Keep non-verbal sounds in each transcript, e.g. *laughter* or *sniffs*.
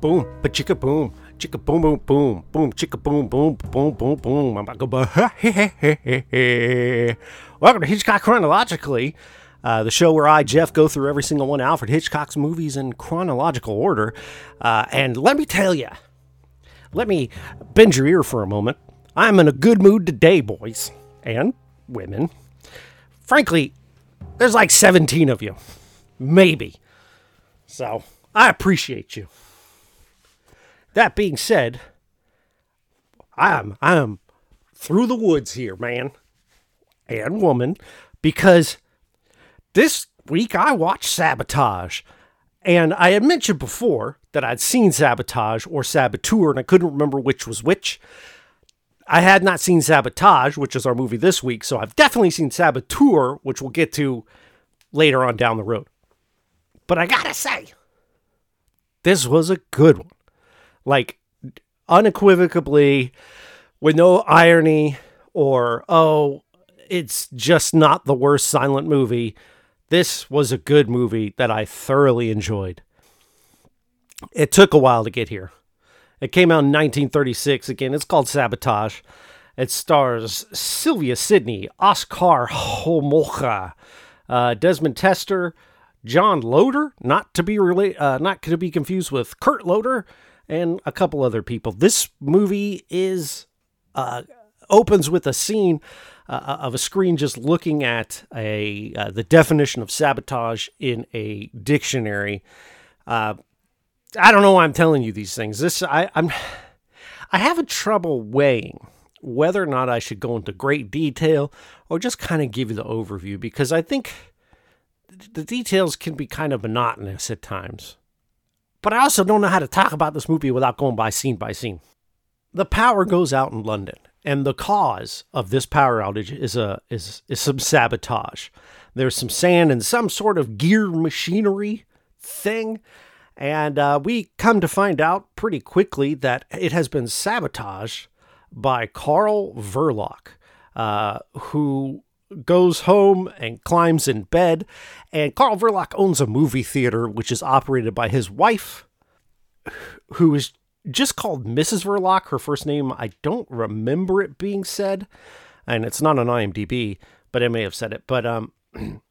boom, but chicka boom, chicka boom, boom, boom, boom, chicka boom, boom, boom, boom, boom. I'm go, Welcome to Hitchcock Chronologically, uh, the show where I, Jeff, go through every single one of Alfred Hitchcock's movies in chronological order. Uh, and let me tell you, let me bend your ear for a moment. I'm in a good mood today, boys and women. Frankly, there's like 17 of you, maybe. So I appreciate you. That being said, I'm I'm through the woods here, man and woman, because this week I watched Sabotage. And I had mentioned before that I'd seen Sabotage or Saboteur, and I couldn't remember which was which. I had not seen Sabotage, which is our movie this week, so I've definitely seen Saboteur, which we'll get to later on down the road. But I gotta say, this was a good one like unequivocally with no irony or oh it's just not the worst silent movie this was a good movie that i thoroughly enjoyed. It took a while to get here. It came out in 1936 again it's called sabotage. It stars sylvia sidney oscar homolka uh, desmond tester john loder not to be rela- uh, not to be confused with kurt loder and a couple other people. This movie is uh, opens with a scene uh, of a screen just looking at a uh, the definition of sabotage in a dictionary. Uh, I don't know why I'm telling you these things. This I, I'm I have a trouble weighing whether or not I should go into great detail or just kind of give you the overview because I think the details can be kind of monotonous at times. But I also don't know how to talk about this movie without going by scene by scene. The power goes out in London, and the cause of this power outage is a is is some sabotage. There's some sand and some sort of gear machinery thing, and uh, we come to find out pretty quickly that it has been sabotaged by Carl Verloc, uh, who goes home and climbs in bed. And Carl Verloc owns a movie theater, which is operated by his wife, who is just called Mrs. Verloc. Her first name, I don't remember it being said. And it's not on IMDb, but I may have said it. But um, *clears throat*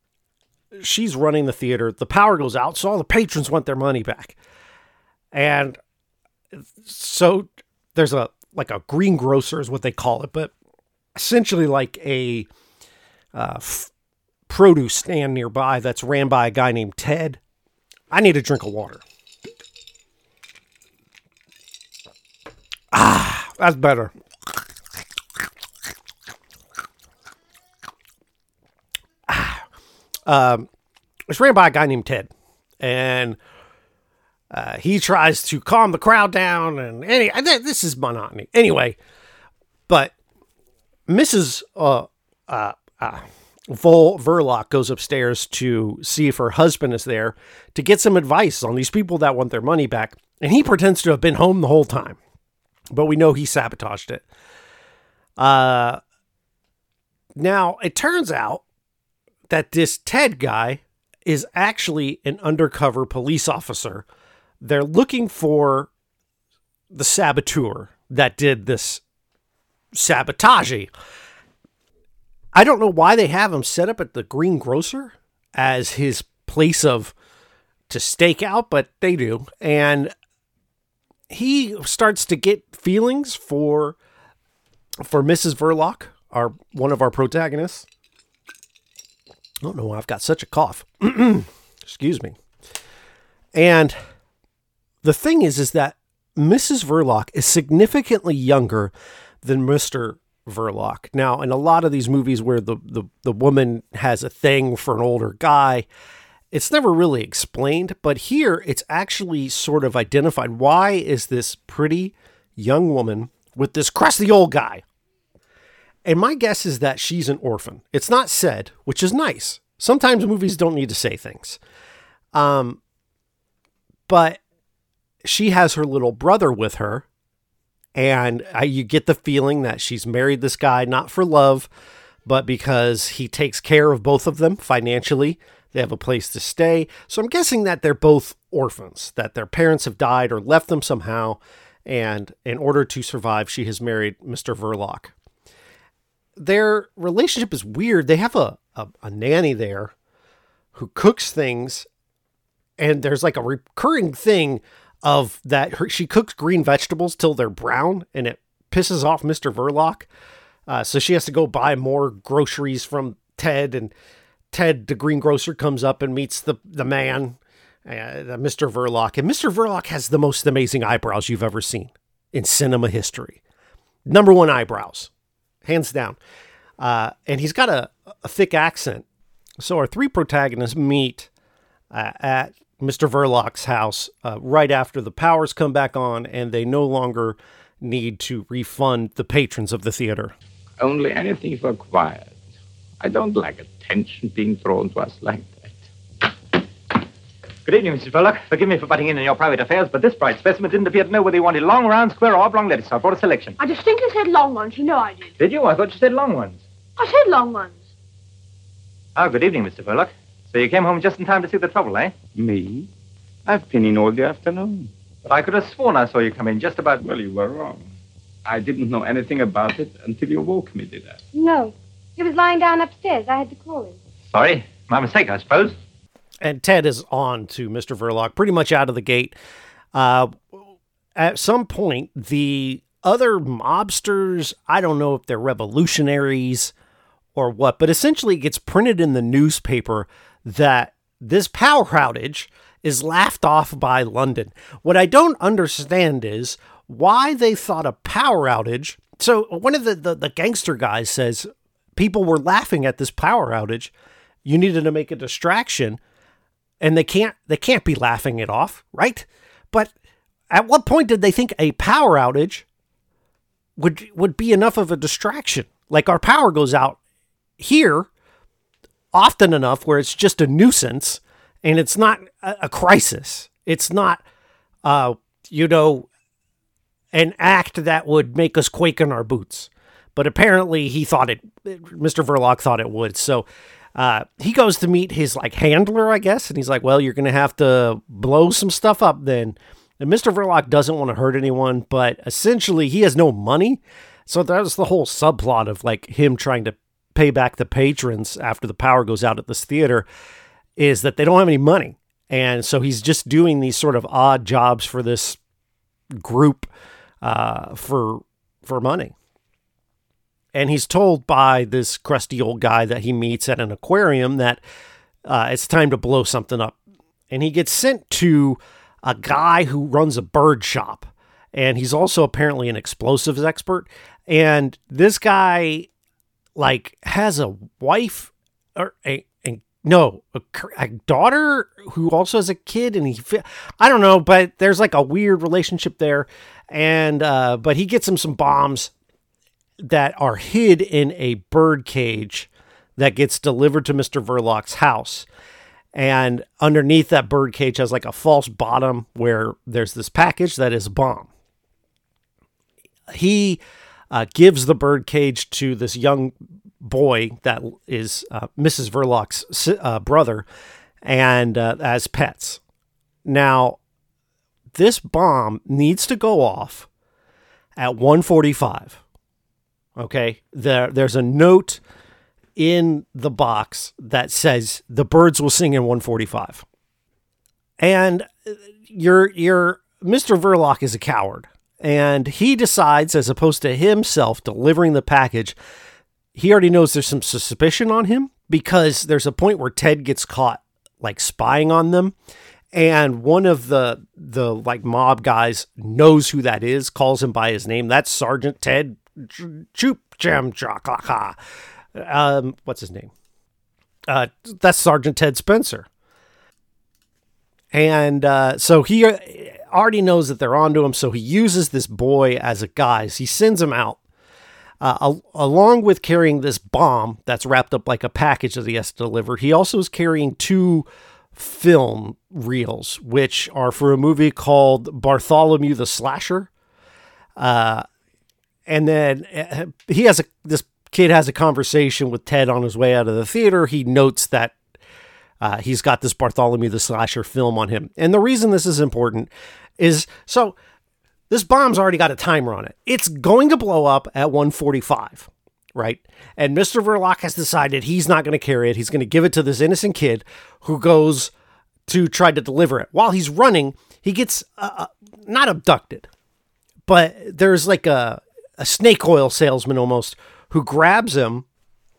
she's running the theater. The power goes out, so all the patrons want their money back. And so there's a like a greengrocer is what they call it, but essentially like a uh, f- produce stand nearby that's ran by a guy named Ted. I need a drink of water. Ah, that's better. Ah, um, it's ran by a guy named Ted, and uh, he tries to calm the crowd down. And any this is monotony anyway. But Mrs. Uh, uh, uh, Vol Verloc goes upstairs to see if her husband is there to get some advice on these people that want their money back. And he pretends to have been home the whole time, but we know he sabotaged it. Uh, now, it turns out that this Ted guy is actually an undercover police officer. They're looking for the saboteur that did this sabotage. I don't know why they have him set up at the greengrocer as his place of to stake out, but they do. And he starts to get feelings for for Mrs. Verloc, our one of our protagonists. I don't know why I've got such a cough. *clears throat* Excuse me. And the thing is is that Mrs. Verloc is significantly younger than Mr. Verloc. Now, in a lot of these movies where the, the, the woman has a thing for an older guy, it's never really explained, but here it's actually sort of identified. Why is this pretty young woman with this crusty old guy? And my guess is that she's an orphan. It's not said, which is nice. Sometimes movies don't need to say things. Um, but she has her little brother with her and I, you get the feeling that she's married this guy not for love, but because he takes care of both of them financially. They have a place to stay. So I'm guessing that they're both orphans, that their parents have died or left them somehow. And in order to survive, she has married Mr. Verloc. Their relationship is weird. They have a, a, a nanny there who cooks things, and there's like a recurring thing of that her, she cooks green vegetables till they're brown, and it pisses off Mr. Verloc. Uh, so she has to go buy more groceries from Ted, and Ted, the greengrocer, comes up and meets the the man, uh, Mr. Verloc, and Mr. Verloc has the most amazing eyebrows you've ever seen in cinema history. Number one eyebrows, hands down, uh, and he's got a, a thick accent. So our three protagonists meet uh, at Mr. Verloc's house uh, right after the powers come back on, and they no longer need to refund the patrons of the theater. Only anything for quiet. I don't like attention being thrown to us like that. Good evening, Mrs. Verloc. Forgive me for butting in on your private affairs, but this bright specimen didn't appear to know whether he wanted long, round, square, or oblong lettuce. I brought a selection. I distinctly said long ones. You know I did. Did you? I thought you said long ones. I said long ones. Ah, good evening, Mr. Verloc. So you came home just in time to see the trouble, eh? Me? I've been in all the afternoon. But I could have sworn I saw you come in just about. Well, you were wrong. I didn't know anything about it until you woke me, did I? No. He was lying down upstairs. I had to call him. Sorry. My mistake, I suppose. And Ted is on to Mr. Verloc pretty much out of the gate. Uh, at some point, the other mobsters, I don't know if they're revolutionaries or what, but essentially it gets printed in the newspaper that this power outage is laughed off by London. What I don't understand is why they thought a power outage. So one of the, the, the gangster guys says people were laughing at this power outage. You needed to make a distraction, and they can't they can't be laughing it off, right? But at what point did they think a power outage would would be enough of a distraction? Like our power goes out here often enough where it's just a nuisance and it's not a, a crisis. It's not, uh, you know, an act that would make us quake in our boots. But apparently, he thought it. Mr. Verloc thought it would. So uh, he goes to meet his like handler, I guess, and he's like, "Well, you're going to have to blow some stuff up then." And Mr. Verloc doesn't want to hurt anyone, but essentially, he has no money. So that's the whole subplot of like him trying to pay back the patrons after the power goes out at this theater is that they don't have any money. And so he's just doing these sort of odd jobs for this group uh, for for money. And he's told by this crusty old guy that he meets at an aquarium that uh, it's time to blow something up. And he gets sent to a guy who runs a bird shop. And he's also apparently an explosives expert. And this guy like has a wife or a, a no a, a, daughter who also has a kid and he i don't know but there's like a weird relationship there. And uh but he gets him some bombs that are hid in a bird cage that gets delivered to mr verloc's house. And underneath that bird cage has like a false bottom where there's this package that is a bomb. He uh, gives the bird cage to this young boy that is uh, Mrs. Verloc's uh, brother, and uh, as pets. Now, this bomb needs to go off at 145. Okay, there there's a note in the box that says the birds will sing in 145. And uh, your your Mr. Verloc is a coward and he decides as opposed to himself delivering the package he already knows there's some suspicion on him because there's a point where Ted gets caught like spying on them. And one of the the like mob guys knows who that is calls him by his name. That's sergeant ted choop jam um what's his name? Uh that's sergeant ted spencer. And uh so he already knows that they're onto him so he uses this boy as a guise he sends him out uh, al- along with carrying this bomb that's wrapped up like a package that he has to deliver, he also is carrying two film reels, which are for a movie called Bartholomew the Slasher. Uh, and then uh, he has a this kid has a conversation with Ted on his way out of the theater. He notes that Uh, he's got this Bartholomew the Slasher film on him. And the reason this is important is so this bomb's already got a timer on it. It's going to blow up at 145, right? And Mr. Verloc has decided he's not going to carry it. He's going to give it to this innocent kid who goes to try to deliver it. While he's running, he gets uh, uh not abducted, but there's like a, a snake oil salesman almost who grabs him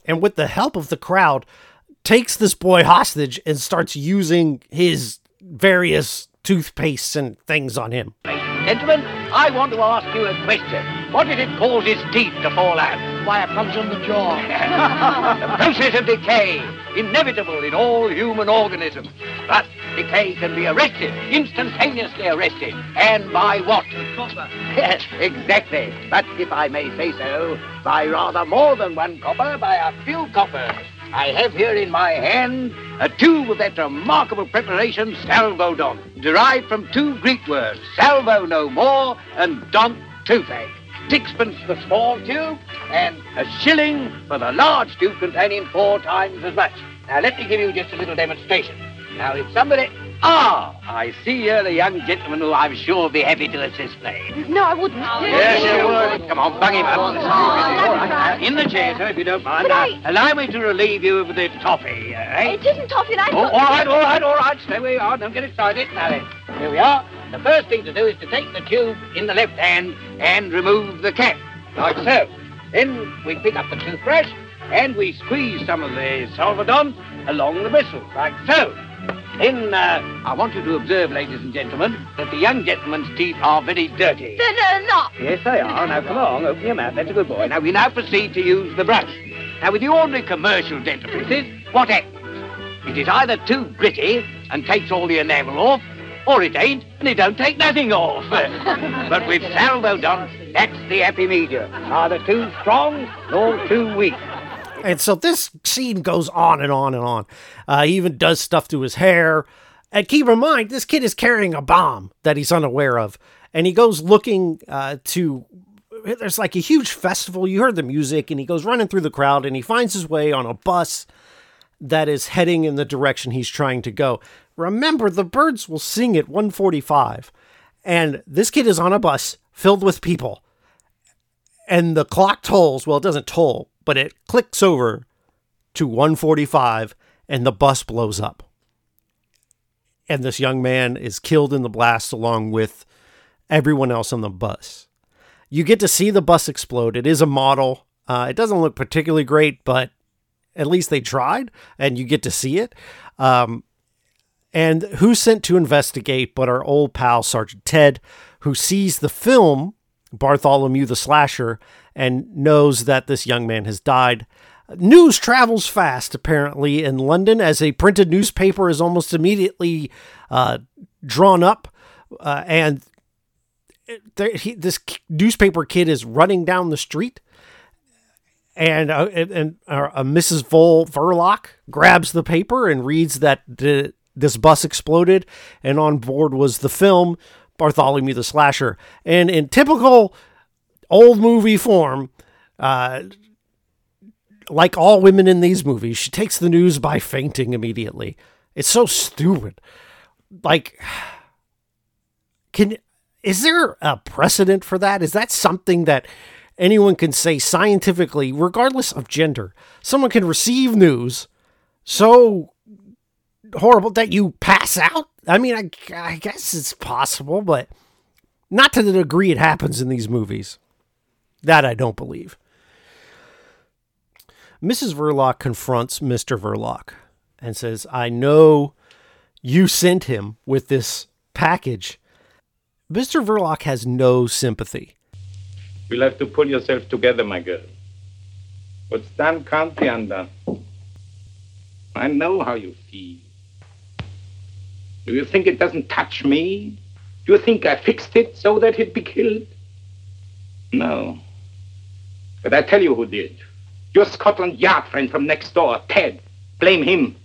and with the help of the crowd takes this boy hostage and starts using his various toothpastes and things on him. Gentlemen, I want to ask you a question. What did it cause his teeth to fall out? Why, a punch on the jaw. *laughs* the process of decay, inevitable in all human organisms. But decay can be arrested, instantaneously arrested. And by what? Copper. Yes, exactly. But if I may say so, by rather more than one copper, by a few coppers. I have here in my hand a tube of that remarkable preparation, salvodon, derived from two Greek words, salvo no more and don toothache. Sixpence for the small tube and a shilling for the large tube containing four times as much. Now let me give you just a little demonstration. Now if somebody... Ah, I see you're the young gentleman who I'm sure will be happy to assist me. No, I wouldn't. Yes, you would. Come on, bung him up. Oh, that's right. In the chair, sir, if you don't mind. But I- Allow me to relieve you of the toffee, uh, eh? It isn't toffee, and I Oh, all right, all right, all right. Stay where you are. Don't get excited. Now then, here we are. The first thing to do is to take the tube in the left hand and remove the cap, like so. Then we pick up the toothbrush and we squeeze some of the Salvodon along the bristles, like so. Then uh, I want you to observe, ladies and gentlemen, that the young gentleman's teeth are very dirty. Then, uh, not. Yes, they are. Now, come along, open your mouth. That's a good boy. Now, we now proceed to use the brush. Now, with the ordinary commercial dentifrices, what happens? It is either too gritty and takes all the enamel off, or it ain't and it don't take nothing off. *laughs* but with Salvodon, that's the happy medium. Neither too strong nor too weak. And so this scene goes on and on and on. Uh, he even does stuff to his hair. And keep in mind, this kid is carrying a bomb that he's unaware of. And he goes looking uh, to. There's like a huge festival. You heard the music, and he goes running through the crowd, and he finds his way on a bus that is heading in the direction he's trying to go. Remember, the birds will sing at 145. And this kid is on a bus filled with people and the clock tolls. Well, it doesn't toll, but it clicks over to 145 and the bus blows up. And this young man is killed in the blast along with everyone else on the bus. You get to see the bus explode. It is a model. Uh, it doesn't look particularly great, but at least they tried, and you get to see it. Um, and who's sent to investigate but our old pal Sergeant Ted, who sees the film Bartholomew the Slasher and knows that this young man has died. News travels fast, apparently, in London, as a printed newspaper is almost immediately uh, drawn up. Uh, and he, this newspaper kid is running down the street. And uh, and, uh, Mrs. Vol Verloc grabs the paper and reads that the, this bus exploded, and on board was the film Bartholomew the Slasher. And in typical old movie form, uh, like all women in these movies, she takes the news by fainting immediately. It's so stupid. Like, can is there a precedent for that? Is that something that anyone can say scientifically, regardless of gender? Someone can receive news so horrible that you pass out? I mean, I, I guess it's possible, but not to the degree it happens in these movies. That I don't believe. Mrs. Verloc confronts Mr. Verloc and says, I know you sent him with this package. Mr. Verloc has no sympathy. You'll have to pull yourself together, my girl. What's done can't be undone. I know how you feel. Do you think it doesn't touch me? Do you think I fixed it so that he'd be killed? No. But I tell you who did. Your Scotland Yard friend from next door, Ted. Blame him.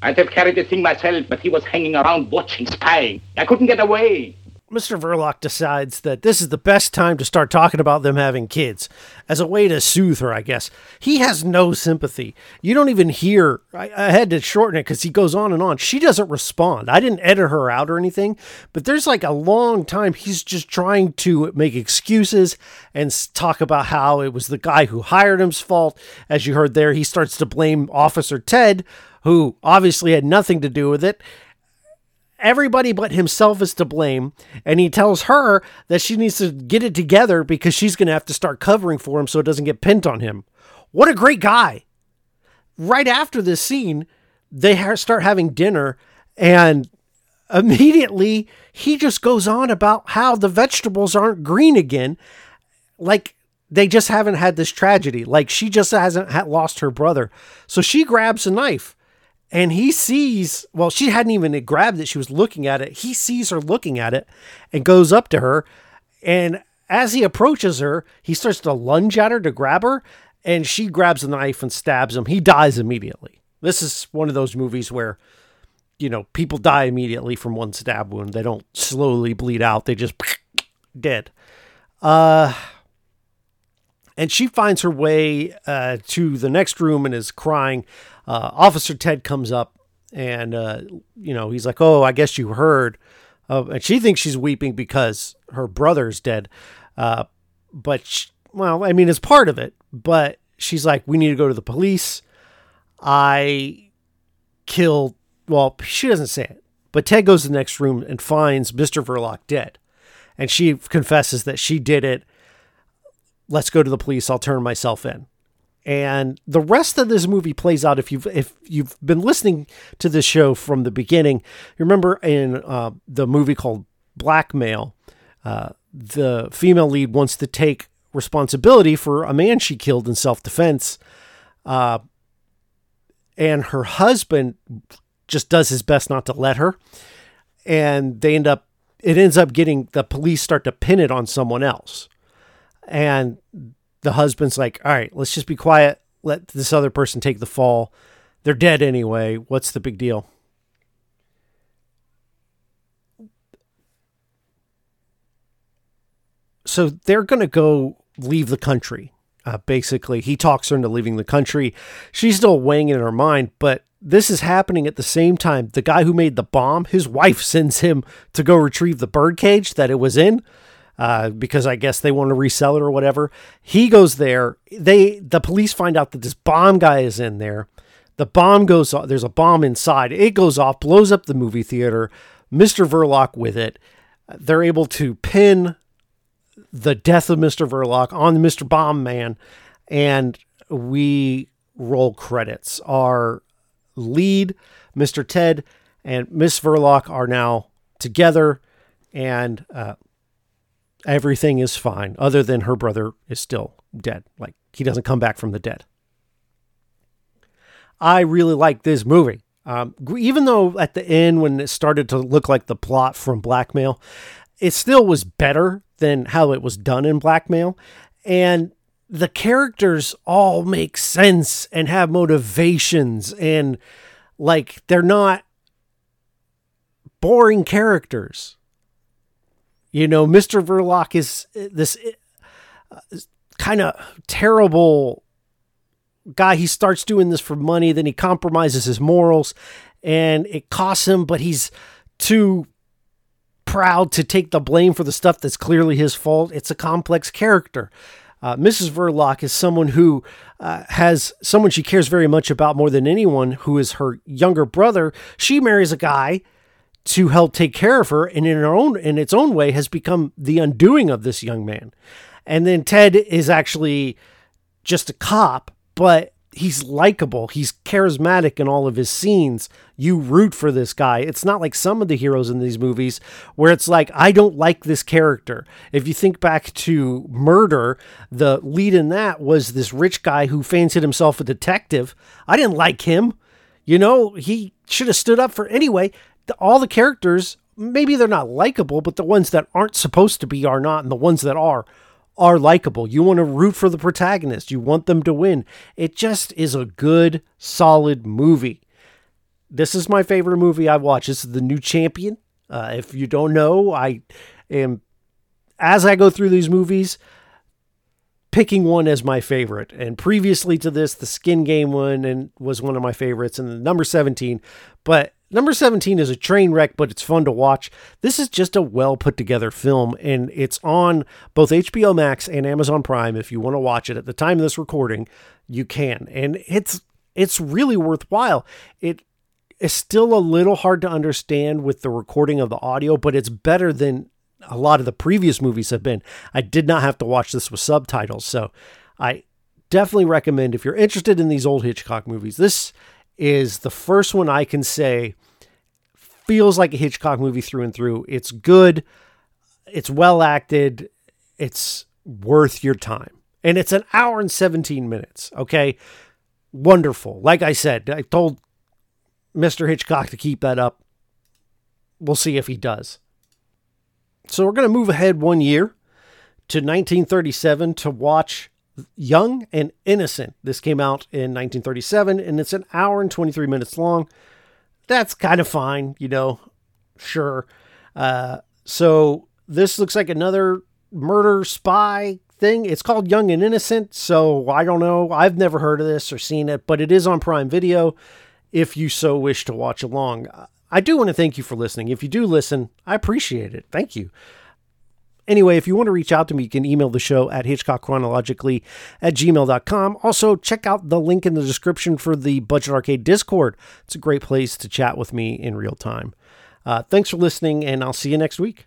I'd have carried the thing myself, but he was hanging around watching, spying. I couldn't get away. Mr. Verloc decides that this is the best time to start talking about them having kids as a way to soothe her, I guess. He has no sympathy. You don't even hear, I, I had to shorten it because he goes on and on. She doesn't respond. I didn't edit her out or anything, but there's like a long time he's just trying to make excuses and talk about how it was the guy who hired him's fault. As you heard there, he starts to blame Officer Ted, who obviously had nothing to do with it everybody but himself is to blame and he tells her that she needs to get it together because she's going to have to start covering for him so it doesn't get pinned on him. What a great guy. Right after this scene they ha- start having dinner and immediately he just goes on about how the vegetables aren't green again. Like they just haven't had this tragedy. Like she just hasn't ha- lost her brother. So she grabs a knife and he sees well she hadn't even grabbed it. She was looking at it. He sees her looking at it and goes up to her. And as he approaches her he starts to lunge at her to grab her. And she grabs a knife and stabs him. He dies immediately. This is one of those movies where you know people die immediately from one stab wound. They don't slowly bleed out. They just *sniffs* dead. Uh and she finds her way uh, to the next room and is crying. Uh, Officer Ted comes up and, uh, you know, he's like, Oh, I guess you heard. Uh, and she thinks she's weeping because her brother's dead. Uh, but, sh well, I mean, it's part of it. But she's like, We need to go to the police. I killed, well, she doesn't say it. But Ted goes to the next room and finds Mr. Verloc dead. And she confesses that she did it let's go to the police i'll turn myself in and the rest of this movie plays out if you've if you've been listening to this show from the beginning. You remember in uh, the movie called blackmail uh, the female lead wants to take responsibility for a man she killed in self-defense uh, and her husband just does his best not to let her. And they end up it ends up getting the police start to pin it on someone else. And the husband's like, all right, let's just be quiet. Let this other person take the fall. They're dead anyway. What's the big deal? So they're going to go leave the country. Uh, basically, he talks her into leaving the country. She's still weighing it in her mind, but this is happening at the same time. The guy who made the bomb, his wife *laughs* sends him to go retrieve the bird cage that it was in uh, because I guess they want to resell it or whatever. He goes there. They the police find out that this bomb guy is in there. The bomb goes off. There's a bomb inside. It goes off, blows up the movie theater. Mr. Verloc with it. They're able to pin the death of Mr. Verloc on Mr. Bomb Man, and we roll credits. Our lead, Mr. Ted, and Miss Verloc are now together, and uh, everything is fine, other than her brother is still dead. Like he doesn't come back from the dead. I really like this movie. Um, even though at the end, when it started to look like the plot from Blackmail, it still was better than how it was done in Blackmail. And the characters all make sense and have motivations and like they're not boring characters. You know, Mr. Verloc is this uh, kind of terrible guy. He starts doing this for money, then he compromises his morals and it costs him, but he's too proud to take the blame for the stuff that's clearly his fault. It's a complex character. Uh, Mrs. Verloc is someone who uh, has someone she cares very much about more than anyone, who is her younger brother. She marries a guy to help take care of her, and in her own in its own way has become the undoing of this young man. And then Ted is actually just a cop, but he's likable. He's charismatic in all of his scenes. You root for this guy. It's not like some of the heroes in these movies where it's like, I don't like this character. If you think back to Murder, the lead in that was this rich guy who fancied himself a detective. I didn't like him. You know, he should have stood up for anyway. The, all the characters, maybe they're not likable, but the ones that aren't supposed to be are not, and the ones that are are likable. You want to root for the protagonist. You want them to win. It just is a good, solid movie. This is my favorite movie I've watched. This is the new champion. Uh, if you don't know, I am as I go through these movies, picking one as my favorite. And previously to this, the Skin Game one and was one of my favorites, and the number 17. But number 17 is a train wreck, but it's fun to watch. This is just a well put together film, and it's on both HBO Max and Amazon Prime. If you want to watch it at the time of this recording, you can. And it's it's really worthwhile. It is still a little hard to understand with the recording of the audio, but it's better than a lot of the previous movies have been. I did not have to watch this with subtitles, so I definitely recommend if you're interested in these old Hitchcock movies. This is the first one I can say feels like a Hitchcock movie through and through. It's good, it's well acted, it's worth your time. And it's an hour and 17 minutes, okay? Wonderful. Like I said, I told Mr. Hitchcock to keep that up. We'll see if he does. So we're going to move ahead one year to 1937 to watch Young and Innocent. This came out in 1937 and it's an hour and 23 minutes long. That's kind of fine, you know, sure. Uh, so this looks like another murder spy thing. It's called Young and Innocent. So I don't know. I've never heard of this or seen it, but it is on Prime Video if you so wish to watch along. I do want to thank you for listening. If you do listen, I appreciate it. Thank you. Anyway, if you want to reach out to me, you can email the show at hitchcockchronologically at gmail.com. Also, check out the link in the description for the Budget Arcade Discord. It's a great place to chat with me in real time. Uh, thanks for listening, and I'll see you next week.